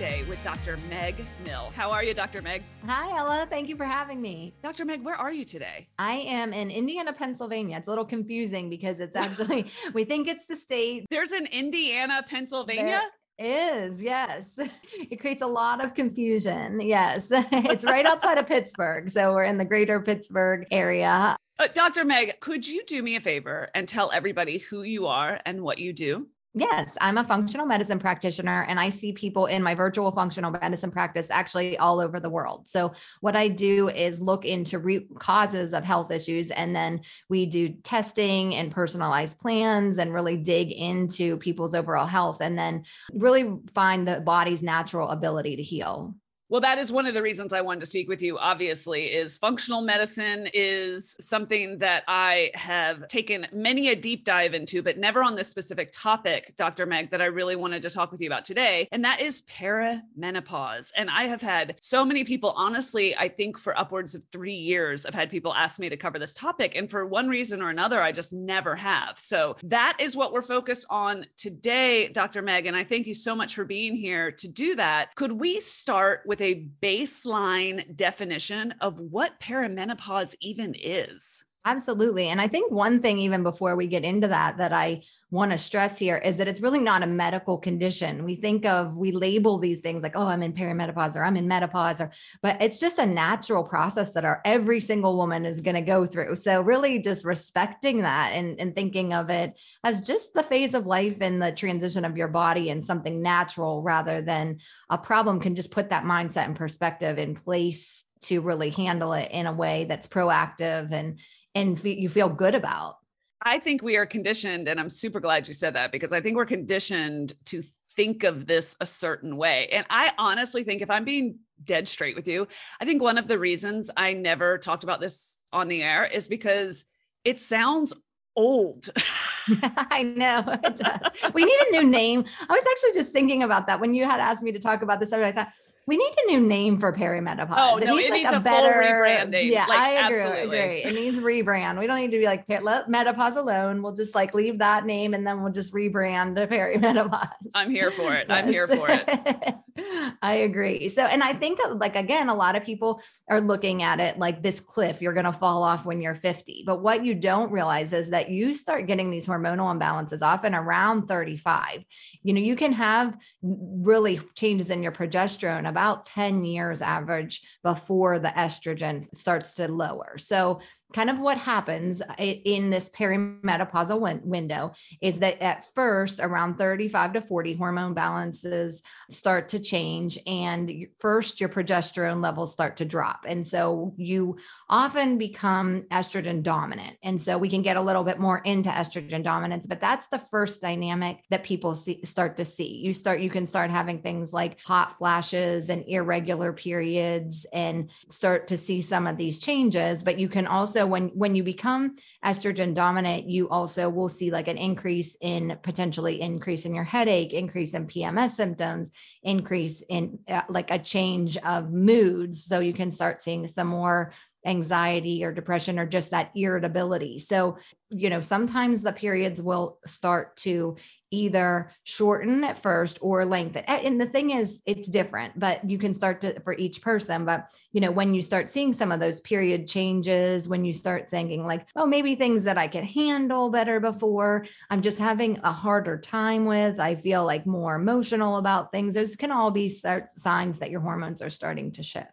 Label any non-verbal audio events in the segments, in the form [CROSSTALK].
today with Dr. Meg Mill. How are you, Dr. Meg? Hi, Ella. Thank you for having me. Dr. Meg, where are you today? I am in Indiana, Pennsylvania. It's a little confusing because it's actually, [LAUGHS] we think it's the state. There's an Indiana, Pennsylvania? There is, yes. [LAUGHS] It creates a lot of confusion. Yes. [LAUGHS] It's right outside of Pittsburgh. So we're in the greater Pittsburgh area. Uh, Dr. Meg, could you do me a favor and tell everybody who you are and what you do? Yes, I'm a functional medicine practitioner and I see people in my virtual functional medicine practice actually all over the world. So, what I do is look into root causes of health issues and then we do testing and personalized plans and really dig into people's overall health and then really find the body's natural ability to heal. Well, that is one of the reasons I wanted to speak with you, obviously, is functional medicine is something that I have taken many a deep dive into, but never on this specific topic, Dr. Meg, that I really wanted to talk with you about today. And that is perimenopause. And I have had so many people, honestly, I think for upwards of three years, I've had people ask me to cover this topic. And for one reason or another, I just never have. So that is what we're focused on today, Dr. Meg. And I thank you so much for being here to do that. Could we start with with a baseline definition of what perimenopause even is. Absolutely. And I think one thing, even before we get into that, that I want to stress here is that it's really not a medical condition. We think of, we label these things like, oh, I'm in perimenopause or I'm in menopause, or, but it's just a natural process that our every single woman is going to go through. So, really just respecting that and, and thinking of it as just the phase of life and the transition of your body and something natural rather than a problem can just put that mindset and perspective in place to really handle it in a way that's proactive and and you feel good about. I think we are conditioned, and I'm super glad you said that because I think we're conditioned to think of this a certain way. And I honestly think, if I'm being dead straight with you, I think one of the reasons I never talked about this on the air is because it sounds old. [LAUGHS] [LAUGHS] I know. we need a new name. I was actually just thinking about that when you had asked me to talk about this. I thought, we need a new name for perimenopause. Oh, it no, needs, it like needs a, a better rebranding. Yeah, like, I agree, agree. It needs rebrand. We don't need to be like let menopause alone. We'll just like leave that name and then we'll just rebrand to perimenopause. I'm here for it. Yes. I'm here for it. [LAUGHS] I agree. So, and I think like again, a lot of people are looking at it like this cliff you're going to fall off when you're 50. But what you don't realize is that you start getting these hormonal imbalances often around 35. You know, you can have really changes in your progesterone about 10 years average before the estrogen starts to lower. So kind of what happens in this perimenopausal win- window is that at first around 35 to 40 hormone balances start to change and first your progesterone levels start to drop. And so you often become estrogen dominant. And so we can get a little bit more into estrogen dominance but that's the first dynamic that people see start to see. You start you can start having things like hot flashes and irregular periods and start to see some of these changes but you can also also when when you become estrogen dominant you also will see like an increase in potentially increase in your headache increase in pms symptoms increase in uh, like a change of moods so you can start seeing some more anxiety or depression or just that irritability. So, you know, sometimes the periods will start to either shorten at first or lengthen. And the thing is, it's different, but you can start to for each person. But, you know, when you start seeing some of those period changes, when you start thinking like, oh, maybe things that I could handle better before, I'm just having a harder time with, I feel like more emotional about things, those can all be signs that your hormones are starting to shift.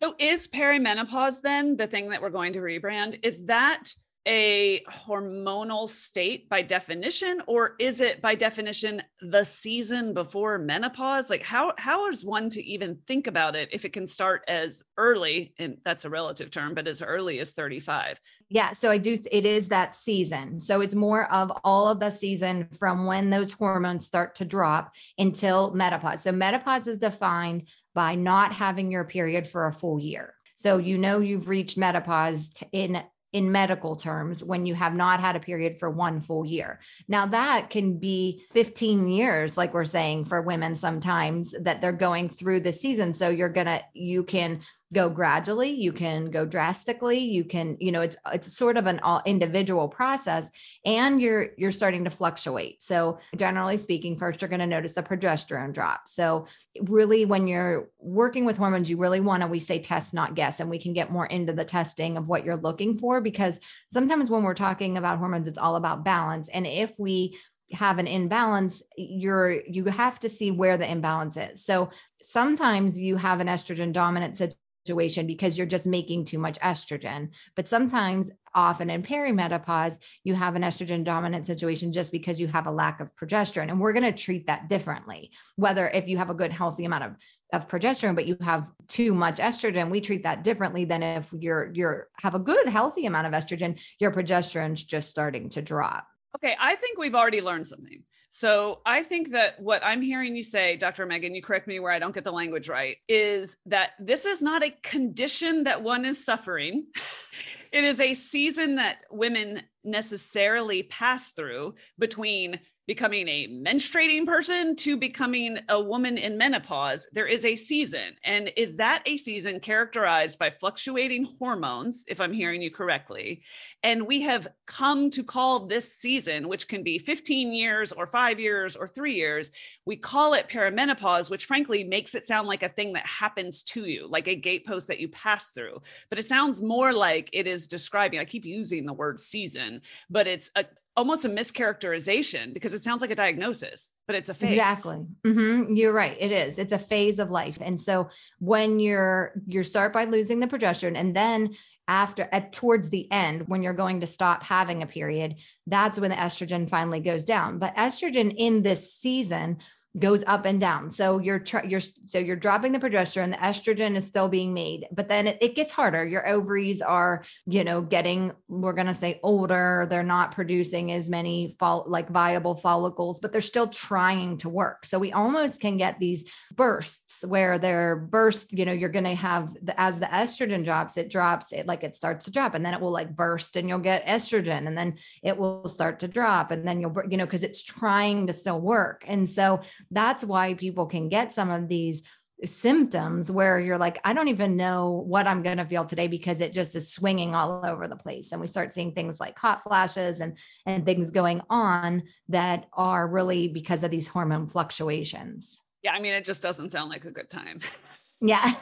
So is perimenopause then the thing that we're going to rebrand? Is that a hormonal state by definition or is it by definition the season before menopause? Like how how is one to even think about it if it can start as early and that's a relative term but as early as 35 yeah so i do it is that season. So it's more of all of the season from when those hormones start to drop until menopause. So menopause is defined by not having your period for a full year. So you know you've reached menopause in in medical terms when you have not had a period for one full year. Now, that can be 15 years, like we're saying for women sometimes that they're going through the season. So you're going to, you can go gradually you can go drastically you can you know it's it's sort of an all individual process and you're you're starting to fluctuate. So generally speaking first you're going to notice a progesterone drop. So really when you're working with hormones you really want to we say test not guess and we can get more into the testing of what you're looking for because sometimes when we're talking about hormones it's all about balance and if we have an imbalance you're you have to see where the imbalance is. So sometimes you have an estrogen dominant situation because you're just making too much estrogen. But sometimes, often in perimenopause, you have an estrogen dominant situation just because you have a lack of progesterone. And we're going to treat that differently. Whether if you have a good, healthy amount of of progesterone but you have too much estrogen we treat that differently than if you're you're have a good healthy amount of estrogen your progesterone's just starting to drop okay i think we've already learned something so I think that what I'm hearing you say, Dr. Megan, you correct me where I don't get the language right, is that this is not a condition that one is suffering. [LAUGHS] it is a season that women necessarily pass through between becoming a menstruating person to becoming a woman in menopause, there is a season. And is that a season characterized by fluctuating hormones, if I'm hearing you correctly? And we have come to call this season, which can be 15 years or five years or three years, we call it perimenopause, which frankly makes it sound like a thing that happens to you, like a gatepost that you pass through. But it sounds more like it is describing, I keep using the word season, but it's a, almost a mischaracterization because it sounds like a diagnosis, but it's a phase. Exactly. Mm-hmm. You're right. It is. It's a phase of life. And so when you're you start by losing the progesterone, and then after at towards the end when you're going to stop having a period that's when the estrogen finally goes down but estrogen in this season goes up and down. So you're tr- you're so you're dropping the progesterone, the estrogen is still being made, but then it, it gets harder. Your ovaries are, you know, getting we're gonna say older. They're not producing as many fol- like viable follicles, but they're still trying to work. So we almost can get these bursts where they're burst. You know, you're gonna have the, as the estrogen drops, it drops it like it starts to drop, and then it will like burst, and you'll get estrogen, and then it will start to drop, and then you'll you know because it's trying to still work, and so that's why people can get some of these symptoms where you're like, I don't even know what I'm going to feel today because it just is swinging all over the place. And we start seeing things like hot flashes and, and things going on that are really because of these hormone fluctuations. Yeah. I mean, it just doesn't sound like a good time. [LAUGHS] Yeah.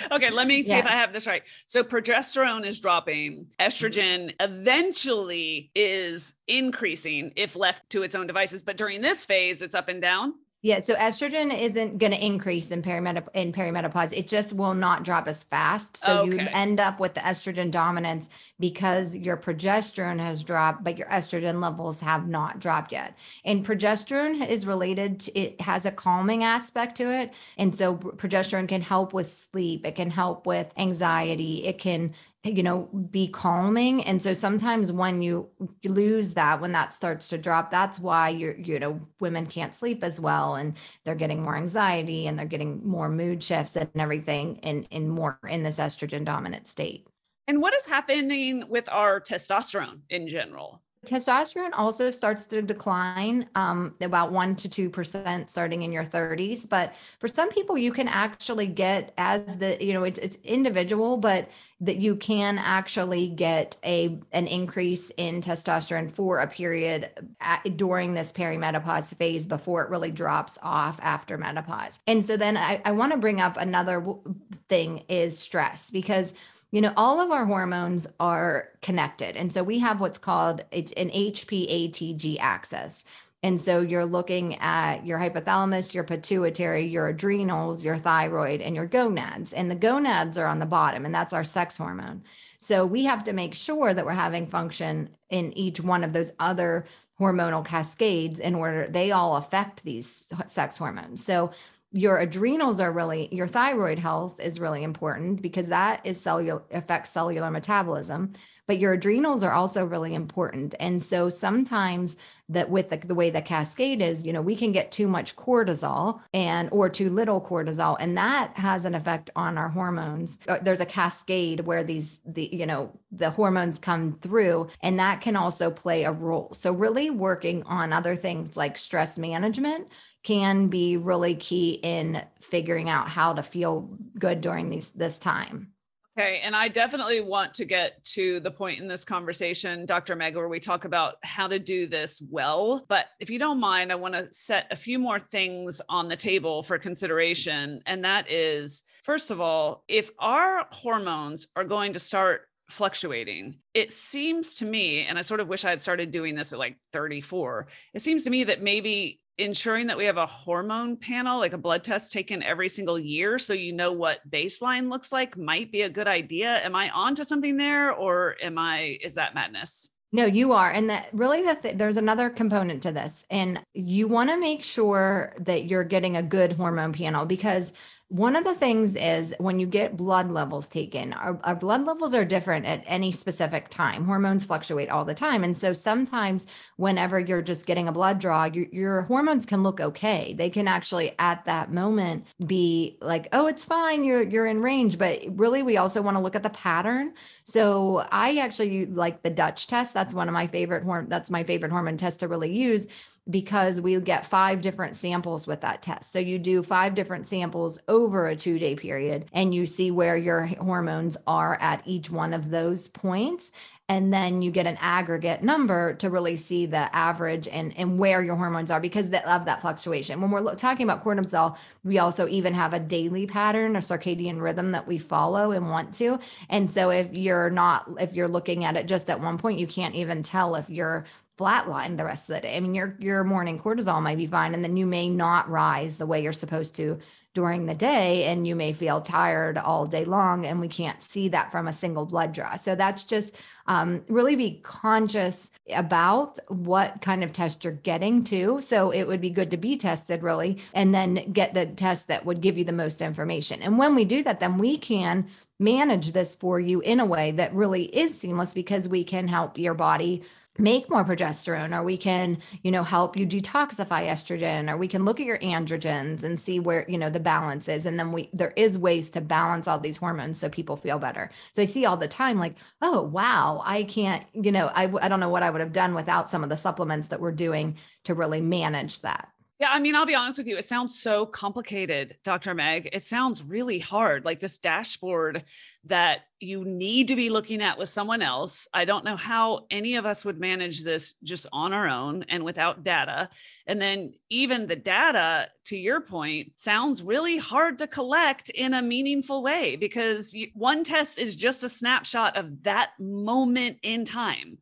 [LAUGHS] okay, let me see yes. if I have this right. So progesterone is dropping, estrogen eventually is increasing if left to its own devices, but during this phase it's up and down. Yeah, so estrogen isn't going to increase in, perimenop- in perimenopause. It just will not drop as fast. So okay. you end up with the estrogen dominance because your progesterone has dropped, but your estrogen levels have not dropped yet. And progesterone is related to it has a calming aspect to it. And so progesterone can help with sleep, it can help with anxiety, it can you know be calming. And so sometimes when you lose that when that starts to drop that's why you're you know women can't sleep as well and they're getting more anxiety and they're getting more mood shifts and everything and in more in this estrogen dominant state. And what is happening with our testosterone in general Testosterone also starts to decline um, about 1% to 2% starting in your 30s. But for some people, you can actually get as the, you know, it's, it's individual, but that you can actually get a an increase in testosterone for a period at, during this perimenopause phase before it really drops off after menopause. And so then I, I want to bring up another thing is stress because you know, all of our hormones are connected. And so we have what's called an HPATG axis. And so you're looking at your hypothalamus, your pituitary, your adrenals, your thyroid, and your gonads. And the gonads are on the bottom, and that's our sex hormone. So we have to make sure that we're having function in each one of those other hormonal cascades in order they all affect these sex hormones. So your adrenals are really your thyroid health is really important because that is cellular affects cellular metabolism but your adrenals are also really important. And so sometimes that with the, the way the cascade is, you know, we can get too much cortisol and or too little cortisol, and that has an effect on our hormones. Uh, there's a cascade where these the you know the hormones come through, and that can also play a role. So really working on other things like stress management can be really key in figuring out how to feel good during these this time. Okay. And I definitely want to get to the point in this conversation, Dr. Meg, where we talk about how to do this well. But if you don't mind, I want to set a few more things on the table for consideration. And that is, first of all, if our hormones are going to start fluctuating. It seems to me, and I sort of wish I had started doing this at like 34, it seems to me that maybe ensuring that we have a hormone panel, like a blood test taken every single year, so you know what baseline looks like, might be a good idea. Am I onto something there, or am I? Is that madness? No, you are. And that really the th- there's another component to this. And you want to make sure that you're getting a good hormone panel because one of the things is when you get blood levels taken, our, our, blood levels are different at any specific time. Hormones fluctuate all the time. And so sometimes, whenever you're just getting a blood draw, your, your hormones can look okay. They can actually, at that moment, be like, oh, it's fine, you're, you're in range. But really, we also want to look at the pattern. So I actually like the Dutch test. That's one of my favorite, that's my favorite hormone test to really use because we get five different samples with that test. So you do five different samples over a two day period and you see where your hormones are at each one of those points. And then you get an aggregate number to really see the average and, and where your hormones are because of that fluctuation. When we're talking about cortisol, we also even have a daily pattern, a circadian rhythm that we follow and want to. And so if you're not, if you're looking at it just at one point, you can't even tell if you're flatline the rest of the day. I mean, your your morning cortisol might be fine, and then you may not rise the way you're supposed to during the day, and you may feel tired all day long. And we can't see that from a single blood draw. So that's just um, really be conscious about what kind of test you're getting to. So it would be good to be tested really, and then get the test that would give you the most information. And when we do that, then we can manage this for you in a way that really is seamless because we can help your body make more progesterone or we can you know help you detoxify estrogen or we can look at your androgens and see where you know the balance is. And then we there is ways to balance all these hormones so people feel better. So i see all the time like oh wow i can't you know i, I don't know what i would have done without some of the supplements that we're doing to really manage that yeah, I mean, I'll be honest with you. It sounds so complicated, Dr. Meg. It sounds really hard, like this dashboard that you need to be looking at with someone else. I don't know how any of us would manage this just on our own and without data. And then, even the data, to your point, sounds really hard to collect in a meaningful way because one test is just a snapshot of that moment in time.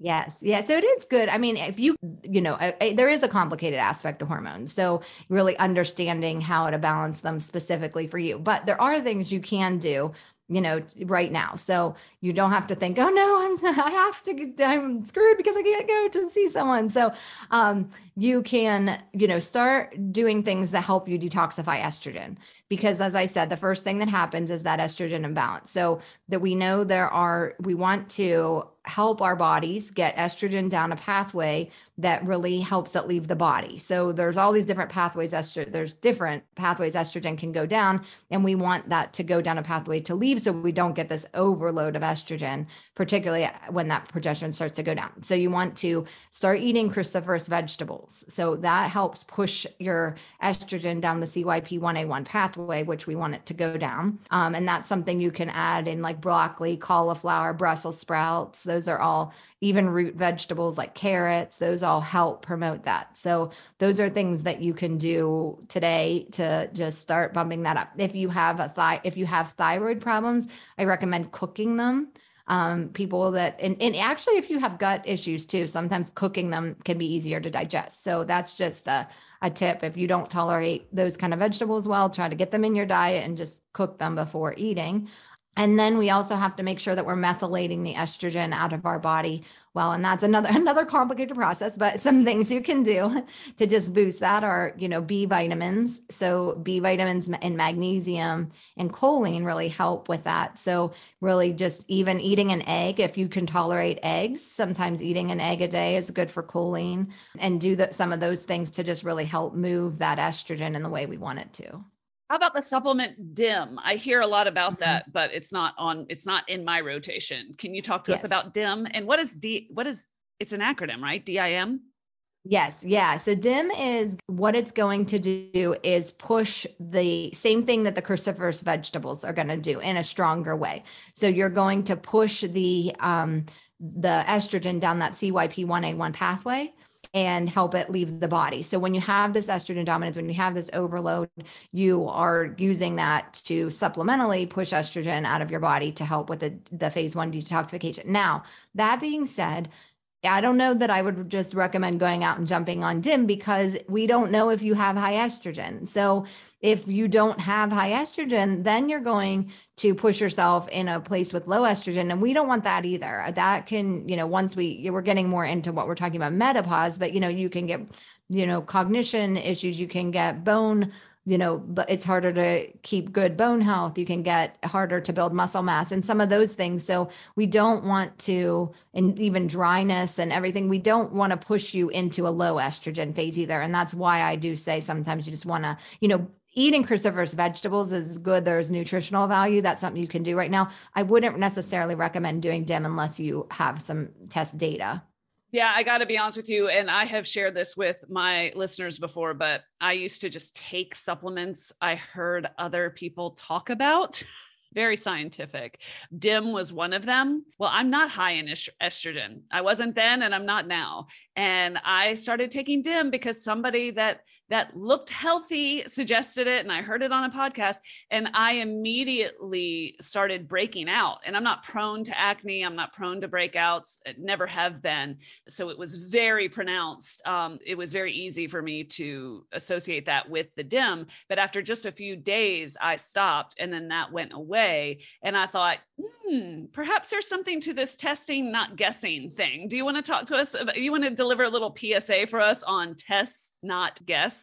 Yes. Yeah. So it is good. I mean, if you, you know, I, I, there is a complicated aspect to hormones. So really understanding how to balance them specifically for you. But there are things you can do you know, right now. So you don't have to think, oh no, I'm [LAUGHS] I have to I'm screwed because I can't go to see someone. So um, you can, you know, start doing things that help you detoxify estrogen. Because as I said, the first thing that happens is that estrogen imbalance. So that we know there are, we want to help our bodies get estrogen down a pathway that really helps it leave the body. So there's all these different pathways estrogen there's different pathways estrogen can go down and we want that to go down a pathway to leave so we don't get this overload of estrogen particularly when that progesterone starts to go down. So you want to start eating cruciferous vegetables. So that helps push your estrogen down the CYP1A1 pathway which we want it to go down. Um, and that's something you can add in like broccoli, cauliflower, Brussels sprouts. Those are all even root vegetables like carrots. Those all help promote that. So those are things that you can do today to just start bumping that up. If you have a thigh, if you have thyroid problems, I recommend cooking them Um, people that, and, and actually, if you have gut issues too, sometimes cooking them can be easier to digest. So that's just a, a tip. If you don't tolerate those kind of vegetables well, try to get them in your diet and just cook them before eating. And then we also have to make sure that we're methylating the estrogen out of our body well. And that's another [LAUGHS] another complicated process, but some things you can do to just boost that are, you know, B vitamins. So B vitamins and magnesium and choline really help with that. So really just even eating an egg, if you can tolerate eggs, sometimes eating an egg a day is good for choline and do that some of those things to just really help move that estrogen in the way we want it to. How about the supplement DIM? I hear a lot about mm-hmm. that, but it's not on it's not in my rotation. Can you talk to yes. us about DIM and what is D what is it's an acronym, right? DIM? Yes, yeah. So DIM is what it's going to do is push the same thing that the cruciferous vegetables are going to do in a stronger way. So you're going to push the um, the estrogen down that CYP1A1 pathway and help it leave the body. So when you have this estrogen dominance, when you have this overload, you are using that to supplementally push estrogen out of your body to help with the, the phase one detoxification. Now, that being said, I don't know that I would just recommend going out and jumping on DIM because we don't know if you have high estrogen. So if you don't have high estrogen, then you're going to push yourself in a place with low estrogen. And we don't want that either. Uh, that can, you know, once we, we're getting more into what we're talking about menopause, but, you know, you can get, you know, cognition issues, you can get bone you know, but it's harder to keep good bone health. You can get harder to build muscle mass and some of those things. So we don't want to, and even dryness and everything, we don't want to push you into a low estrogen phase either. And that's why I do say sometimes you just want to, you know, eating cruciferous vegetables is good. There's nutritional value. That's something you can do right now. I wouldn't necessarily recommend doing DIM unless you have some test data. Yeah, I got to be honest with you. And I have shared this with my listeners before, but I used to just take supplements I heard other people talk about. [LAUGHS] Very scientific. DIM was one of them. Well, I'm not high in estrogen. I wasn't then, and I'm not now. And I started taking DIM because somebody that that looked healthy suggested it and I heard it on a podcast and I immediately started breaking out. And I'm not prone to acne. I'm not prone to breakouts. Never have been. So it was very pronounced. Um, it was very easy for me to associate that with the dim but after just a few days I stopped and then that went away. And I thought hmm, perhaps there's something to this testing not guessing thing. Do you want to talk to us about, you want to deliver a little PSA for us on tests not guess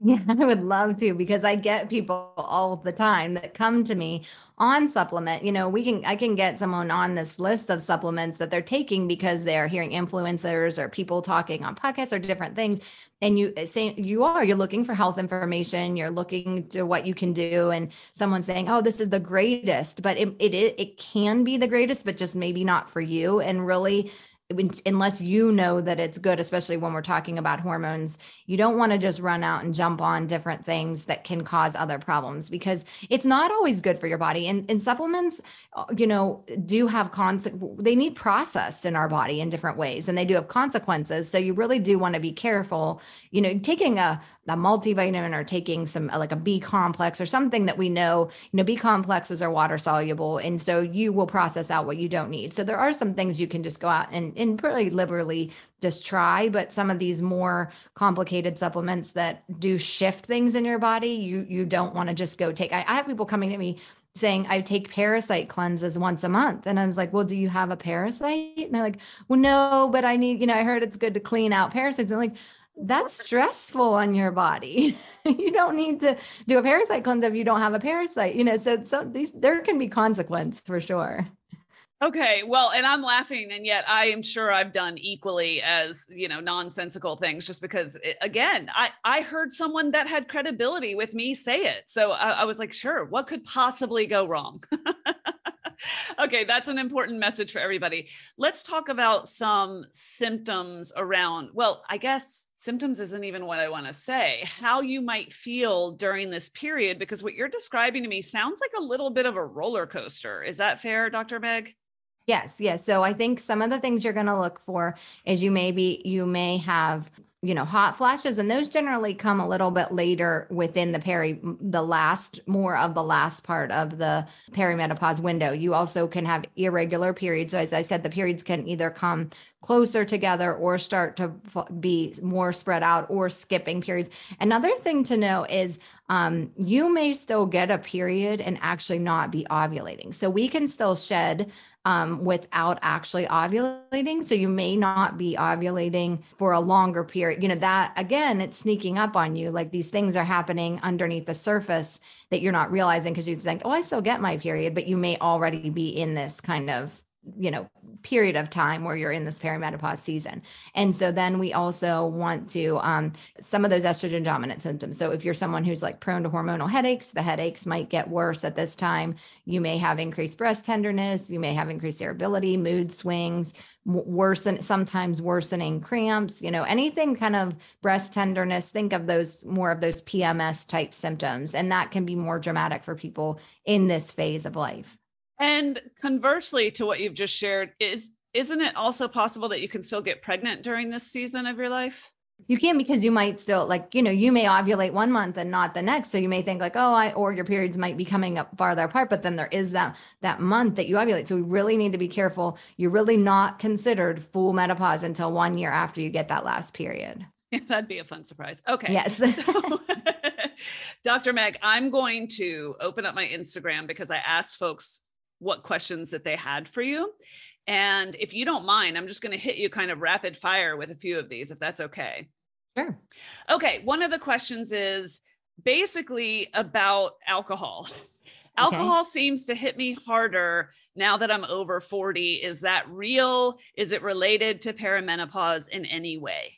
yeah, [LAUGHS] I would love to because I get people all the time that come to me on supplement. You know, we can I can get someone on this list of supplements that they're taking because they're hearing influencers or people talking on podcasts or different things. And you uh, say you are, you're looking for health information, you're looking to what you can do, and someone saying, Oh, this is the greatest, but it it it can be the greatest, but just maybe not for you. And really unless you know that it's good, especially when we're talking about hormones, you don't want to just run out and jump on different things that can cause other problems because it's not always good for your body. And, and supplements, uh, you know, do have consequences. They need processed in our body in different ways and they do have consequences. So you really do want to be careful. You know, taking a, a multivitamin or taking some like a B complex or something that we know, you know, B complexes are water soluble. And so you will process out what you don't need. So there are some things you can just go out and, and pretty liberally just try. But some of these more complicated supplements that do shift things in your body, you you don't want to just go take. I, I have people coming to me saying I take parasite cleanses once a month. And I was like, well, do you have a parasite? And they're like, well, no, but I need, you know, I heard it's good to clean out parasites. And I'm like, that's stressful on your body. [LAUGHS] you don't need to do a parasite cleanse if you don't have a parasite, you know. So, so these there can be consequence for sure. Okay, well, and I'm laughing, and yet I am sure I've done equally as you know nonsensical things, just because it, again, I I heard someone that had credibility with me say it, so I, I was like, sure, what could possibly go wrong? [LAUGHS] [LAUGHS] okay, that's an important message for everybody. Let's talk about some symptoms around, well, I guess symptoms isn't even what I want to say, how you might feel during this period, because what you're describing to me sounds like a little bit of a roller coaster. Is that fair, Dr. Meg? Yes, yes. So I think some of the things you're going to look for is you maybe you may have you know, hot flashes. And those generally come a little bit later within the peri, the last, more of the last part of the perimenopause window. You also can have irregular periods. So as I said, the periods can either come closer together or start to be more spread out or skipping periods. Another thing to know is um, you may still get a period and actually not be ovulating. So we can still shed um, without actually ovulating. So you may not be ovulating for a longer period. You know, that again, it's sneaking up on you. Like these things are happening underneath the surface that you're not realizing because you think, oh, I still get my period, but you may already be in this kind of you know period of time where you're in this perimenopause season. And so then we also want to um, some of those estrogen dominant symptoms. So if you're someone who's like prone to hormonal headaches the headaches might get worse at this time. You may have increased breast tenderness. You may have increased irritability mood swings worsen sometimes worsening cramps you know anything kind of breast tenderness think of those more of those pms type symptoms. And that can be more dramatic for people in this phase of life and conversely to what you've just shared, is isn't it also possible that you can still get pregnant during this season of your life? You can because you might still like, you know, you may ovulate one month and not the next. So you may think like, oh, I or your periods might be coming up farther apart, but then there is that that month that you ovulate. So we really need to be careful. You're really not considered full menopause until one year after you get that last period. Yeah, [LAUGHS] that'd be a fun surprise. Okay. Yes. [LAUGHS] so, [LAUGHS] Dr. Meg, I'm going to open up my Instagram because I asked folks what questions that they had for you. And if you don't mind, I'm just going to hit you kind of rapid fire with a few of these, if that's okay. Sure. Okay. One of the questions is basically about alcohol. [LAUGHS] Alcohol okay. seems to hit me harder now that I'm over 40. Is that real? Is it related to perimenopause in any way?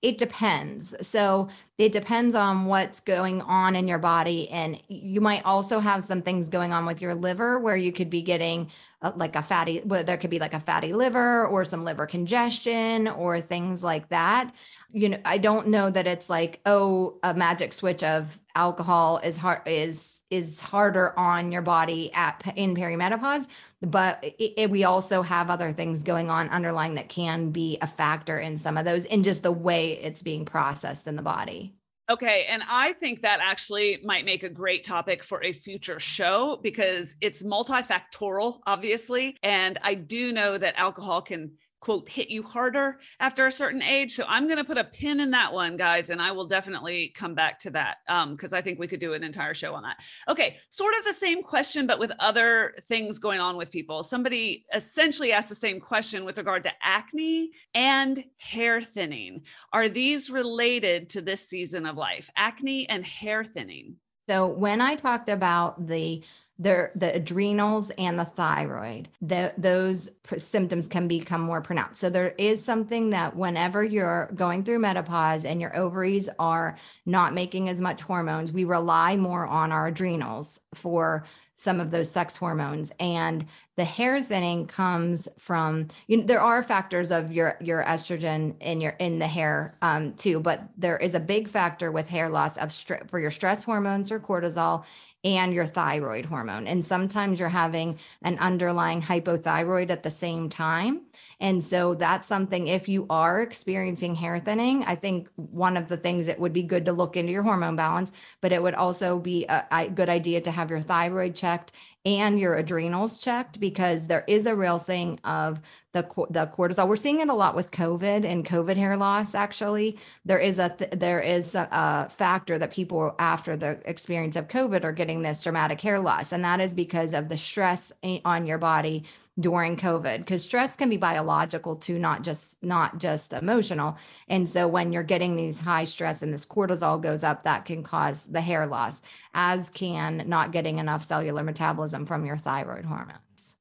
It depends. So it depends on what's going on in your body. And you might also have some things going on with your liver where you could be getting uh, like a fatty, well, there could be like a fatty liver or some liver congestion or things like that. You know, I don't know that it's like, oh, a magic switch of alcohol is hard is is harder on your body at in perimenopause but it, it, we also have other things going on underlying that can be a factor in some of those in just the way it's being processed in the body Okay. And I think that actually might make a great topic for a future show because it's multifactorial, obviously. And I do know that alcohol can quote hit you harder after a certain age. So i'm going to put a pin in that one guys and i will definitely come back to that because um, i think we could do an entire show on that. Okay sort of the same question but with other things going on with people. Somebody essentially asked the same question with regard to acne and hair thinning. Are these related to this season of life acne and hair thinning? So when i talked about the the, the adrenals and the thyroid, those symptoms can become more pronounced. So there is something that whenever you're going through menopause and your ovaries are not making as much hormones, we rely more on our adrenals for some of those sex hormones and the hair thinning comes from you know there are factors of your your estrogen in your in the hair um, too but there is a big factor with hair loss of for your stress hormones or cortisol and your thyroid hormone. And sometimes you're having an underlying hypothyroid at the same time. And so that's something, if you are experiencing hair thinning, I think one of the things that would be good to look into your hormone balance, but it would also be a, a good idea to have your thyroid checked and your adrenals checked because there is a real thing of the the cortisol. We're seeing it a lot with COVID and COVID hair loss. Actually, there is a th- there is a, a, factor that people after the experience of COVID are getting this dramatic hair loss, and that is because of the stress on your body during covid because stress can be biological too not just not just emotional and so when you're getting these high stress and this cortisol goes up that can cause the hair loss as can not getting enough cellular metabolism from your thyroid hormones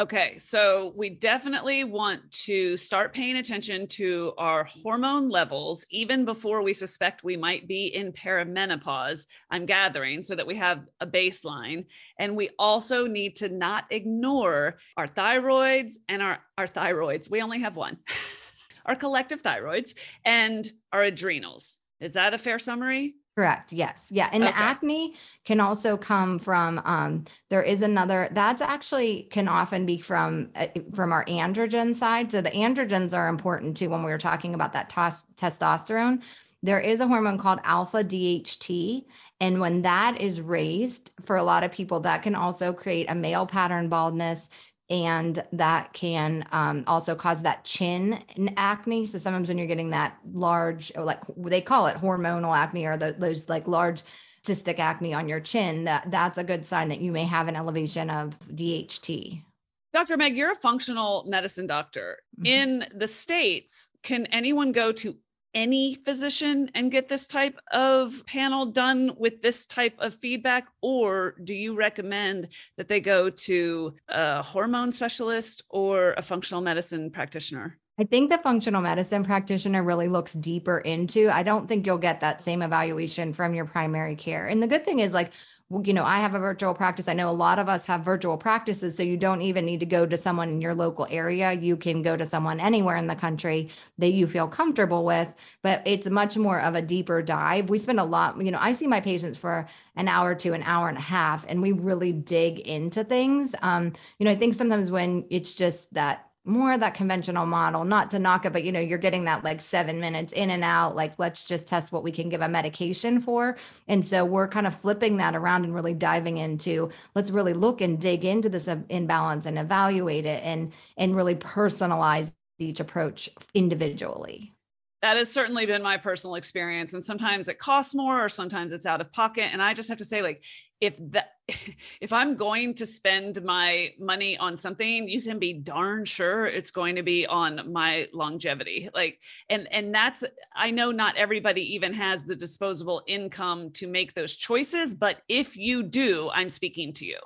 Okay, so we definitely want to start paying attention to our hormone levels even before we suspect we might be in perimenopause. I'm gathering so that we have a baseline. And we also need to not ignore our thyroids and our, our thyroids. We only have one, [LAUGHS] our collective thyroids and our adrenals. Is that a fair summary? Correct. Yes. Yeah. And okay. the acne can also come from um there is another that's actually can often be from uh, from our androgen side. So the androgens are important too when we were talking about that tos- testosterone. There is a hormone called alpha DHT and when that is raised for a lot of people that can also create a male pattern baldness and that can um, also cause that chin acne. So sometimes when you're getting that large, like they call it hormonal acne, or the, those like large cystic acne on your chin, that that's a good sign that you may have an elevation of DHT. Dr. Meg, you're a functional medicine doctor. Mm-hmm. In the States, can anyone go to any physician and get this type of panel done with this type of feedback? Or do you recommend that they go to a hormone specialist or a functional medicine practitioner? I think the functional medicine practitioner really looks deeper into. I don't think you'll get that same evaluation from your primary care. And the good thing is, like, you know, I have a virtual practice. I know a lot of us have virtual practices. So you don't even need to go to someone in your local area. You can go to someone anywhere in the country that you feel comfortable with, but it's much more of a deeper dive. We spend a lot, you know, I see my patients for an hour to an hour and a half, and we really dig into things. Um, you know, I think sometimes when it's just that more of that conventional model, not to knock it, but you know, you're getting that like seven minutes in and out, like let's just test what we can give a medication for. And so we're kind of flipping that around and really diving into let's really look and dig into this imbalance and evaluate it and and really personalize each approach individually that has certainly been my personal experience and sometimes it costs more or sometimes it's out of pocket and i just have to say like if that [LAUGHS] if i'm going to spend my money on something you can be darn sure it's going to be on my longevity like and and that's i know not everybody even has the disposable income to make those choices but if you do i'm speaking to you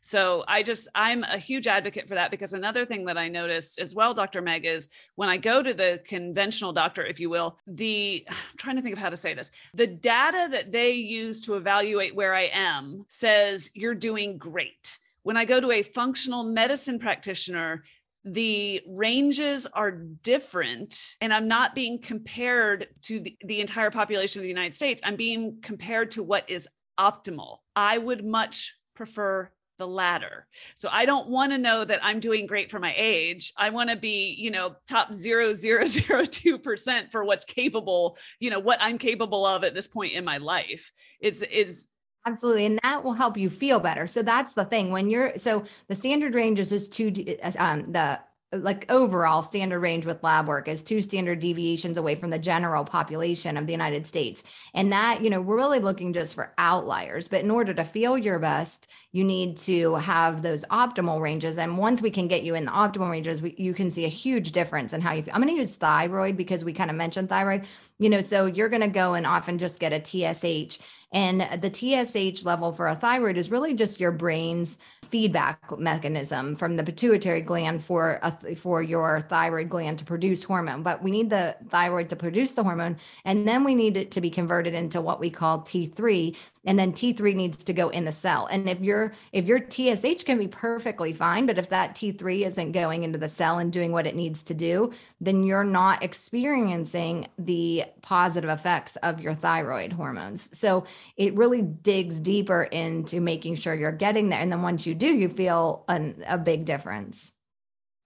so I just, I'm a huge advocate for that because another thing that I noticed as well, Dr. Meg, is when I go to the conventional doctor, if you will, the, [SIGHS] I'm trying to think of how to say this, the data that they use to evaluate where I am says you're doing great. When I go to a functional medicine practitioner, the ranges are different and i'm not being compared to the, the, entire population of the united states i'm being compared to what is optimal i would much prefer the latter. So I don't want to know that I'm doing great for my age. I want to be, you know, top 0.002% [LAUGHS] for what's capable, you know, what I'm capable of at this point in my life. Is is Absolutely. And that will help you feel better. So that's the thing when you're, so the standard range is just two, um, the like overall standard range with lab work is two standard deviations away from the general population of the United States. And that, you know, we're really looking just for outliers. But in order to feel your best, you need to have those optimal ranges. And once we can get you in the optimal ranges, we, you can see a huge difference in how you feel. I'm going to use thyroid because we kind of mentioned thyroid, you know, so you're going to go and often just get a TSH and the TSH level for a thyroid is really just your brain's feedback mechanism from the pituitary gland for a, for your thyroid gland to produce hormone. But we need the thyroid to produce the hormone, and then we need it to be converted into what we call T3, and then T3 needs to go in the cell. And if your if your TSH can be perfectly fine, but if that T3 isn't going into the cell and doing what it needs to do, then you're not experiencing the positive effects of your thyroid hormones. So it really digs deeper into making sure you're getting there. And then once you do, you feel an, a big difference.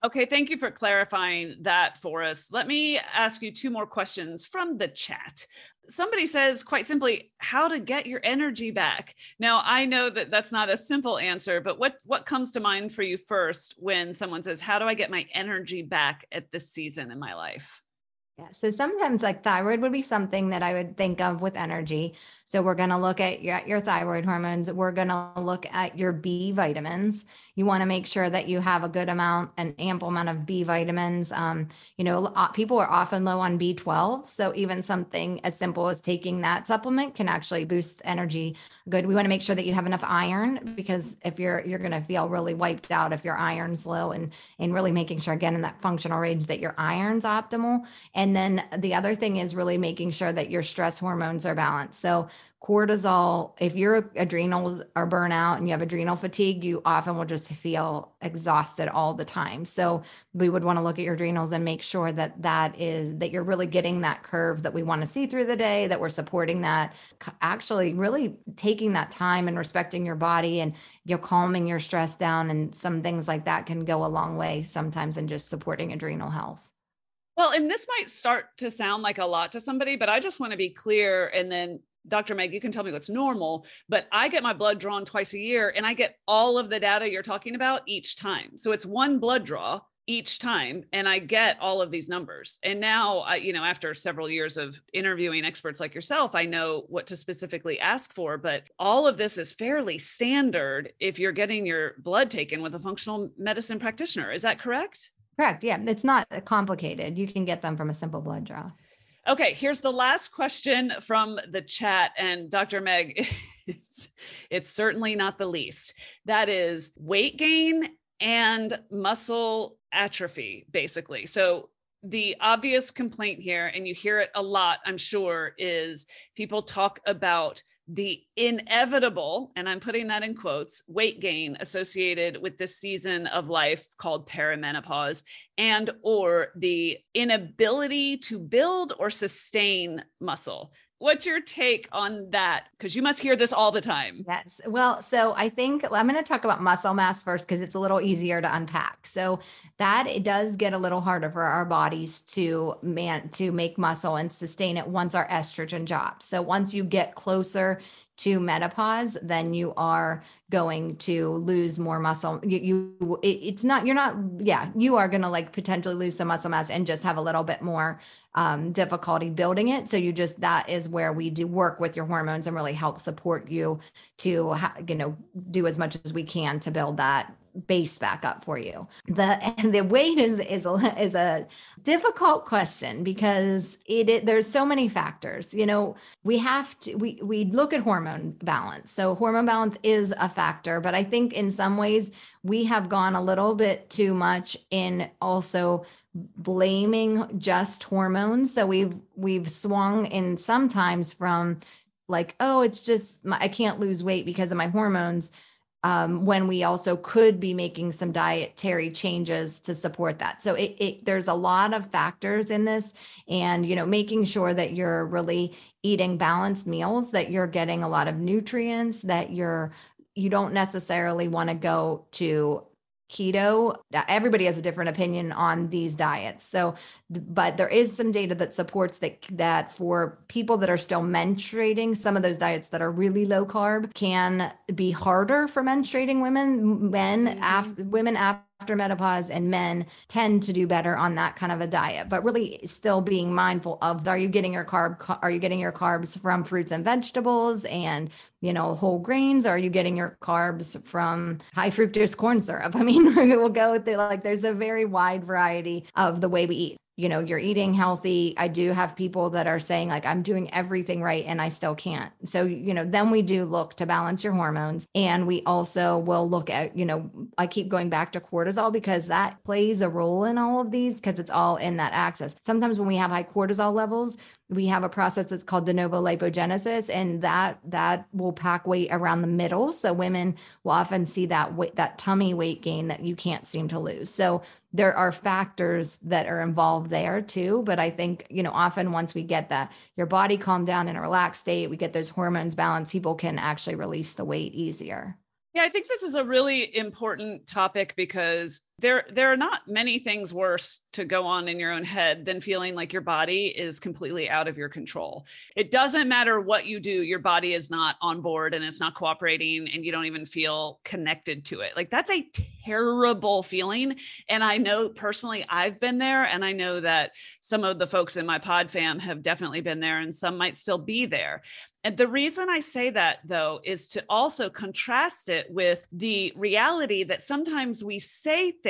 Okay, thank you for clarifying that for us. Let me ask you two more questions from the chat somebody says quite simply how to get your energy back now i know that that's not a simple answer but what what comes to mind for you first when someone says how do i get my energy back at this season in my life yeah. So sometimes like thyroid would be something that I would think of with energy. So we're going to look at your, your thyroid hormones. We're going to look at your B vitamins. You want to make sure that you have a good amount, an ample amount of B vitamins. Um, you know, people are often low on B12. So even something as simple as taking that supplement can actually boost energy good. We want to make sure that you have enough iron because if you're, you're going to feel really wiped out if your iron's low and, and really making sure again in that functional range that your iron's optimal. And then the other thing is really making sure that your stress hormones are balanced. So cortisol, if your adrenals are burnout and you have adrenal fatigue, you often will just feel exhausted all the time. So we would want to look at your adrenals and make sure that that is that you're really getting that curve that we want to see through the day, that we're supporting that, actually really taking that time and respecting your body and you're calming your stress down and some things like that can go a long way sometimes in just supporting adrenal health. Well, and this might start to sound like a lot to somebody, but I just want to be clear and then Dr. Meg, you can tell me what's normal, but I get my blood drawn twice a year and I get all of the data you're talking about each time. So it's one blood draw each time and I get all of these numbers. And now, I, you know, after several years of interviewing experts like yourself, I know what to specifically ask for, but all of this is fairly standard if you're getting your blood taken with a functional medicine practitioner. Is that correct? Correct. Yeah, it's not complicated. You can get them from a simple blood draw. Okay, here's the last question from the chat. And Dr. Meg, [LAUGHS] it's, it's certainly not the least. That is weight gain and muscle atrophy, basically. So, the obvious complaint here, and you hear it a lot, I'm sure, is people talk about the inevitable, and I'm putting that in quotes, weight gain associated with this season of life called perimenopause and or the inability to build or sustain muscle. What's your take on that? Because you must hear this all the time. Yes. Well, so I think I'm going to talk about muscle mass first because it's a little easier to unpack. So that it does get a little harder for our bodies to man to make muscle and sustain it once our estrogen drops. So once you get closer to menopause, then you are going to lose more muscle. You, you it, it's not, you're not, yeah, you are going to like potentially lose some muscle mass and just have a little bit more um, difficulty building it. So you just, that is where we do work with your hormones and really help support you to, ha- you know, do as much as we can to build that base back up for you. The [LAUGHS] and the weight is is a, is a difficult question because it, it, there's so many factors. You know, we have to we we look at hormone balance. So hormone balance is a factor, but I think in some ways we have gone a little bit too much in also blaming just hormones. So we've we've swung in sometimes from like, oh, it's just my, I can't lose weight because of my hormones um, when we also could be making some dietary changes to support that. So it, it, there's a lot of factors in this, and you know, making sure that you're really eating balanced meals, that you're getting a lot of nutrients, that you're you don't necessarily want to go to keto everybody has a different opinion on these diets so but there is some data that supports that that for people that are still menstruating some of those diets that are really low carb can be harder for menstruating women men mm-hmm. after women after after menopause and men tend to do better on that kind of a diet but really still being mindful of are you getting your carb are you getting your carbs from fruits and vegetables and you know whole grains? Are you getting your carbs from high fructose corn syrup? [LAUGHS] I mean we'll go with it like there's a very wide variety of the way we eat. You know you're eating healthy. I do have people that are saying like i'm doing everything right and i still can't. So you know then we do look to balance your hormones. And we also will look at you know i keep going back to cortisol because that plays a role in all of these because it's all in that axis. Sometimes when we have high cortisol levels we have a process that's called de novo lipogenesis and that that will pack weight around the middle. So women will often see that weight that tummy weight gain that you can't seem to lose. So there are factors that are involved there too but i think you know often once we get that your body calm down in a relaxed state we get those hormones balanced people can actually release the weight easier. Yeah, I think this is a really important topic because there there are not many things worse to go on in your own head than feeling like your body is completely out of your control. It doesn't matter what you do, your body is not on board and it's not cooperating and you don't even feel connected to it. Like that's a terrible feeling and I know personally I've been there and I know that some of the folks in my pod fam have definitely been there and some might still be there. And the reason I say that, though, is to also contrast it with the reality that sometimes we say things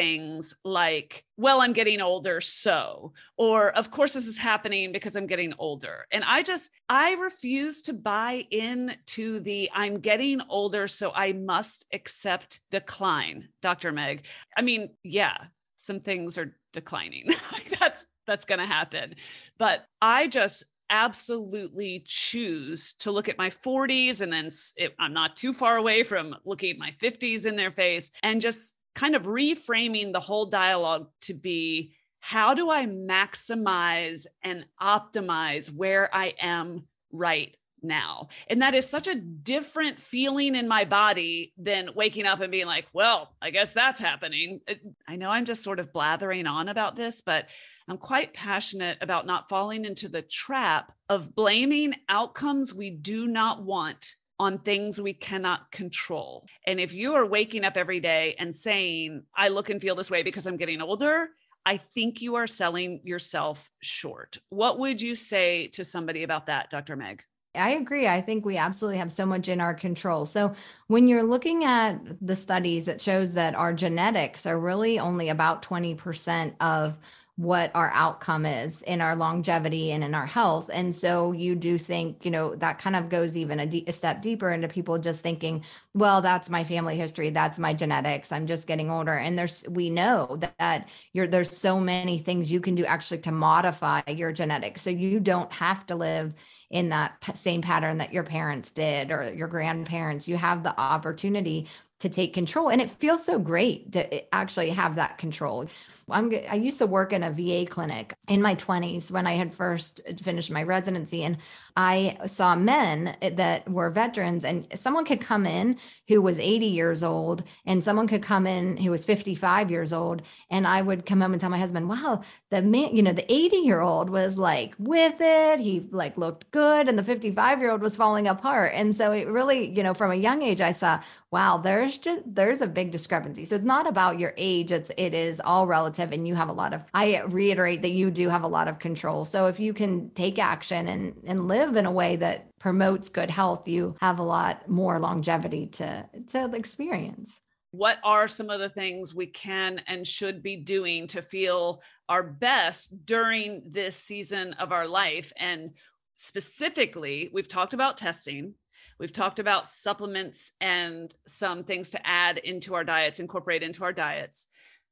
like, well, I'm getting older, so, or of course, this is happening because I'm getting older. And I just, I refuse to buy into the I'm getting older, so I must accept decline, Dr. Meg. I mean, yeah, some things are declining. [LAUGHS] that's that's going to happen. But I just absolutely choose to look at my 40s and then it, I'm not too far away from looking at my 50s in their face and just kind of reframing the whole dialogue to be how do I maximize and optimize where I am right now. And that is such a different feeling in my body than waking up and being like, well, I guess that's happening. Uh, I know I'm just sort of blathering on about this, but I'm quite passionate about not falling into the trap of blaming outcomes we do not want on things we cannot control. And if you are waking up every day and saying, I look and feel this way because I'm getting older, I think you are selling yourself short. What would you say to somebody about that, Dr. Meg? I agree. I think we absolutely have so much in our control. So, when you're looking at the studies, it shows that our genetics are really only about 20% of what our outcome is in our longevity and in our health. And so you do think, you know, that kind of goes even a, de- a, step deeper into people just thinking, well, that's my family history, that's my genetics. I'm just getting older. And there's we know that, that you're there's so many things you can do actually to modify your genetics. So you don't have to live in that p- same pattern that your parents did or your grandparents. You have the opportunity to take control and it feels so great to eh, actually have that control I'm I used to work in a VA clinic in my 20s when I had first finished my residency and I saw men eh, that were veterans and someone could come in who was 80 years old and someone could come in who was 55 years old and I would come home and tell my husband, "Wow, the man, you know, the 80 year old was like with it. He like looked good and the 55 year old was falling apart." And so it really, you know, from a young age I saw, wow, there's just there's a big discrepancy. So it's not about your age, it's it is all relative and you have a lot of I reiterate that you do have a lot of control. So if you can take action and and live in a way that promotes good health, you have a lot more longevity to to experience what are some of the things we can and should be doing to feel our best during this season of our life and specifically we've talked about testing We've talked about supplements and some things to add into our diets, incorporate into our diets.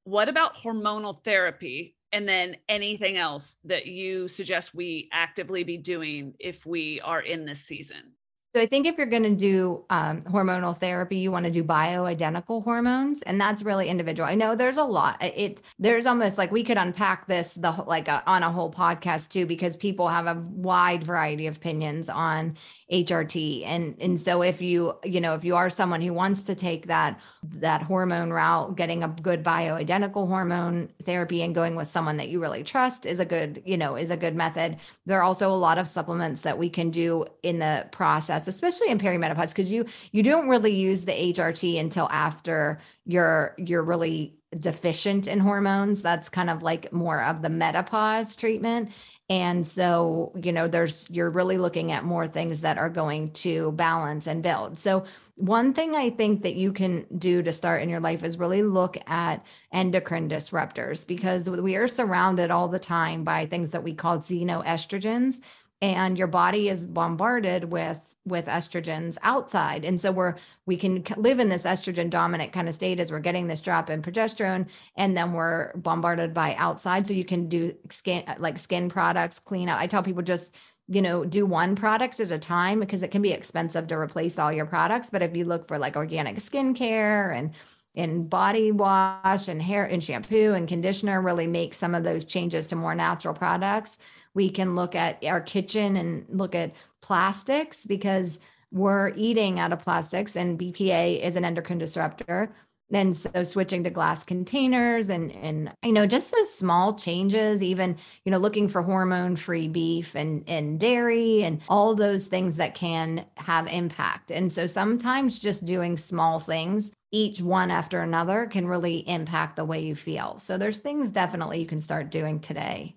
What about hormonal therapy? And then anything else that you suggest we actively be doing if we are in this season? So I think if you're going to do um, hormonal therapy, you want to do bioidentical hormones, and that's really individual. I know there's a lot. It there's almost like we could unpack this the like a, uh, on a whole podcast too, because people have a wide variety of opinions on HRT. And and mm. so if you, you know, if you are someone who wants to take that that hormone route, getting a good bioidentical hormone therapy and going with someone that you really trust is a good, you know, is a good method. There are also a lot of supplements that we can do in the process, especially in perimenopause, because you you don't really use the HRT until after you're you're really deficient in hormones. That's kind of like more of the menopause treatment. And so, you know, there's, you're really looking at more things that are going to balance and build. So, one thing I think that you can do to start in your life is really look at endocrine disruptors because we are surrounded all the time by things that we call xenoestrogens and your body is bombarded with with estrogens outside. And so we're we can live in this estrogen dominant kind of state as we're getting this drop in progesterone and then we're bombarded by outside. So you can do skin like skin products clean out. I tell people just you know do one product at a time because it can be expensive to replace all your products. But if you look for like organic skincare and and body wash and hair and shampoo and conditioner really make some of those changes to more natural products we can look at our kitchen and look at plastics because we're eating out of plastics and BPA is an endocrine disruptor. And so switching to glass containers and and you know just those small changes, even you know looking for hormone free beef and and dairy and all those things that can have impact. And so sometimes just doing small things each one after another can really impact the way you feel. So there's things definitely you can start doing today.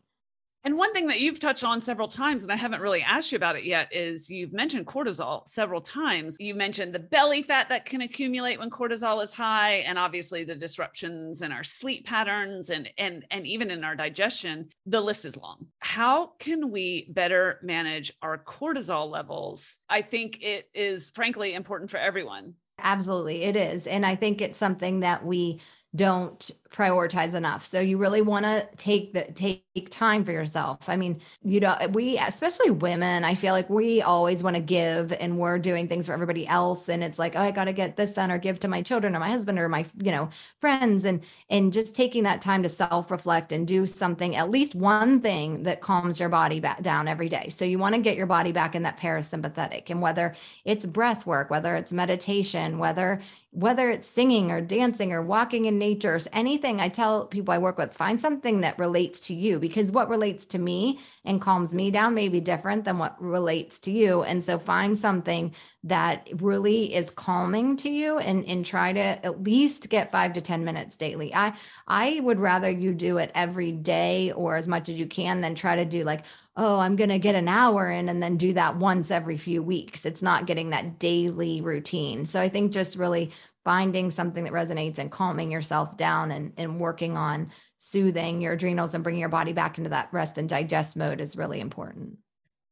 And one thing that you've touched on several times, and I haven't really asked you about it yet, is you've mentioned cortisol several times. You mentioned the belly fat that can accumulate when cortisol is high, and obviously the disruptions in our sleep patterns and and and even in our digestion. The list is long. How can we better manage our cortisol levels? I think it is frankly important for everyone. Absolutely, it is. And I think it's something that we don't prioritize enough. So you really want to take the take time for yourself. I mean, you know, we especially women, I feel like we always want to give and we're doing things for everybody else and it's like, oh, I got to get this done or give to my children or my husband or my, you know, friends and and just taking that time to self-reflect and do something at least one thing that calms your body back down every day. So you want to get your body back in that parasympathetic and whether it's breath work, whether it's meditation, whether whether it's singing or dancing or walking in nature, or anything I tell people I work with, find something that relates to you because what relates to me and calms me down may be different than what relates to you. And so find something that really is calming to you and, and try to at least get five to 10 minutes daily. I, I would rather you do it every day or as much as you can than try to do like, oh, I'm going to get an hour in and then do that once every few weeks. It's not getting that daily routine. So I think just really finding something that resonates and calming yourself down and, and working on soothing your adrenals and bringing your body back into that rest and digest mode is really important.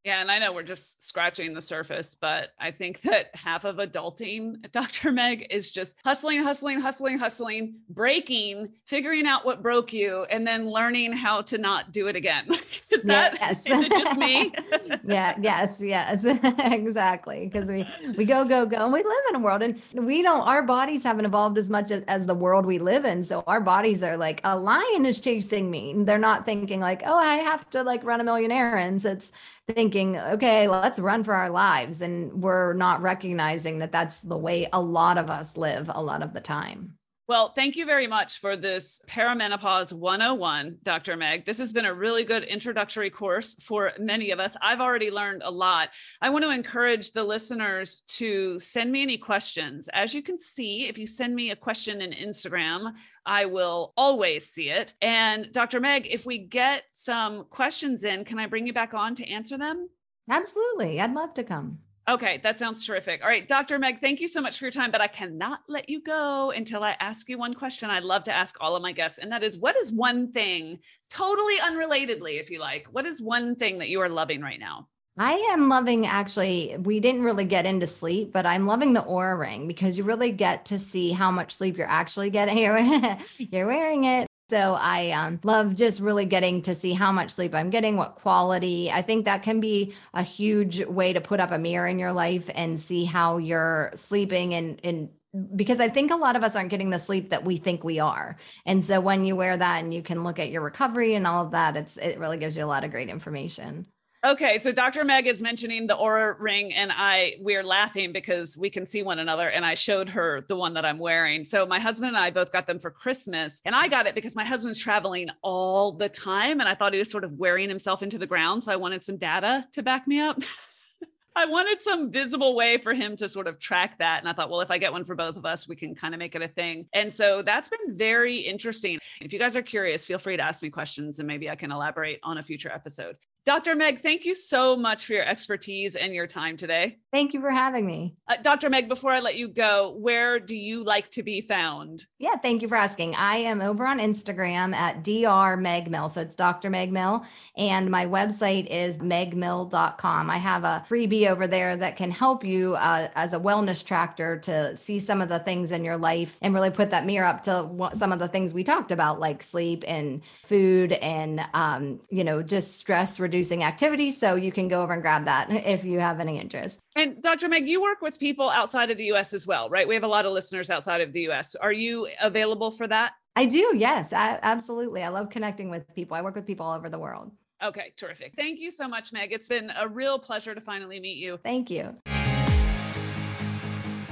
Yeah, and I know we're just scratching the surface, but I think that half of adulting, [LAUGHS] Dr. Meg, is just hustling, hustling, hustling, hustling, breaking, figuring out what broke you, and then learning how to not do it again. [LAUGHS] is that yes. is it just me? [LAUGHS] yeah, yes, yes, exactly. Because we we go, go, go, and we live in a world, and we don't. Our bodies haven't evolved as much as, as the world we live in. So our bodies are like a lion is chasing me. They're not thinking like, oh, I have to like run a million errands. It's thinking, okay, let's run for our lives. And we're not recognizing that that's the way a lot of us live a lot of the time. Well, thank you very much for this Perimenopause 101, Dr. Meg. This has been a really good introductory course for many of us. I've already learned a lot. I want to encourage the listeners to send me any questions. As you can see, if you send me a question in Instagram, I will always see it. And Dr. Meg, if we get some questions in, can I bring you back on to answer them? Absolutely. I'd love to come. Okay, that sounds terrific. All right, Dr. Meg, thank you so much for your time, but I cannot let you go until I ask you one question I love to ask all of my guests. And that is what is one thing, totally unrelatedly, if you like, what is one thing that you are loving right now? I am loving actually, we didn't really get into sleep, but I'm loving the Oura ring because you really get to see how much sleep you're actually getting. [LAUGHS] You're wearing it so I um, love just really getting to see how much sleep I'm getting, what quality. I think that can be a huge way to put up a mirror in your life and see how you're sleeping and and because I think a lot of us aren't getting the sleep that we think we are. And so when you wear that and you can look at your recovery and all of that, it's it really gives you a lot of great information. Okay, so Dr. Meg is mentioning the Oura ring, and I we're laughing because we can see one another. And I showed her the one that I'm wearing. So my husband and I both got them for Christmas, and I got it because my husband's traveling all the time, and I thought he was sort of wearing himself into the ground. So I wanted some data to back me up. [LAUGHS] I wanted some visible way for him to sort of track that. And I thought, well, if I get one for both of us, we can kind of make it a thing. And so that's been very interesting. If you guys are curious, feel free to ask me questions and maybe I can elaborate on a future episode. Dr. Meg, thank you so much for your expertise and your time today. Thank you for having me. Uh, Dr. Meg, before I let you go, where do you like to be found? Yeah, thank you for asking. I am over on Instagram at Dr. Meg Mill. So it's Dr. Meg Mill. And my website is megmill.com. I have a freebie over there that can help you uh, as a wellness tractor to see some of the things in your life and really put that mirror up to what, some of the things we talked about, like sleep and food and, um, you know, just stress reduction reducing activity. So you can go over and grab that [LAUGHS] if you have any interest. And Dr. Meg, you work with people outside of the US as well, right? We have a lot of listeners outside of the US. Are you available for that? I do. Yes, I, absolutely. I love connecting with people. I work with people all over the world. Okay, terrific. Thank you so much, Meg. It's been a real pleasure to finally meet you. Thank you.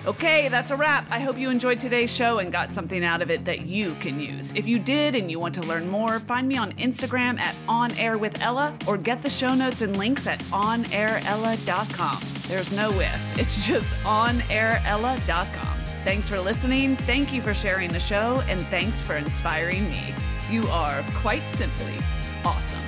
Okay, that's a wrap. I hope you enjoyed today's show and got something out of it that you can use. If you did and you want to learn more, find me on Instagram at On Air with Ella or get the show notes and links at onairella.com. There's no with, it's just onairella.com. Thanks for listening. Thank you for sharing the show, and thanks for inspiring me. You are quite simply awesome.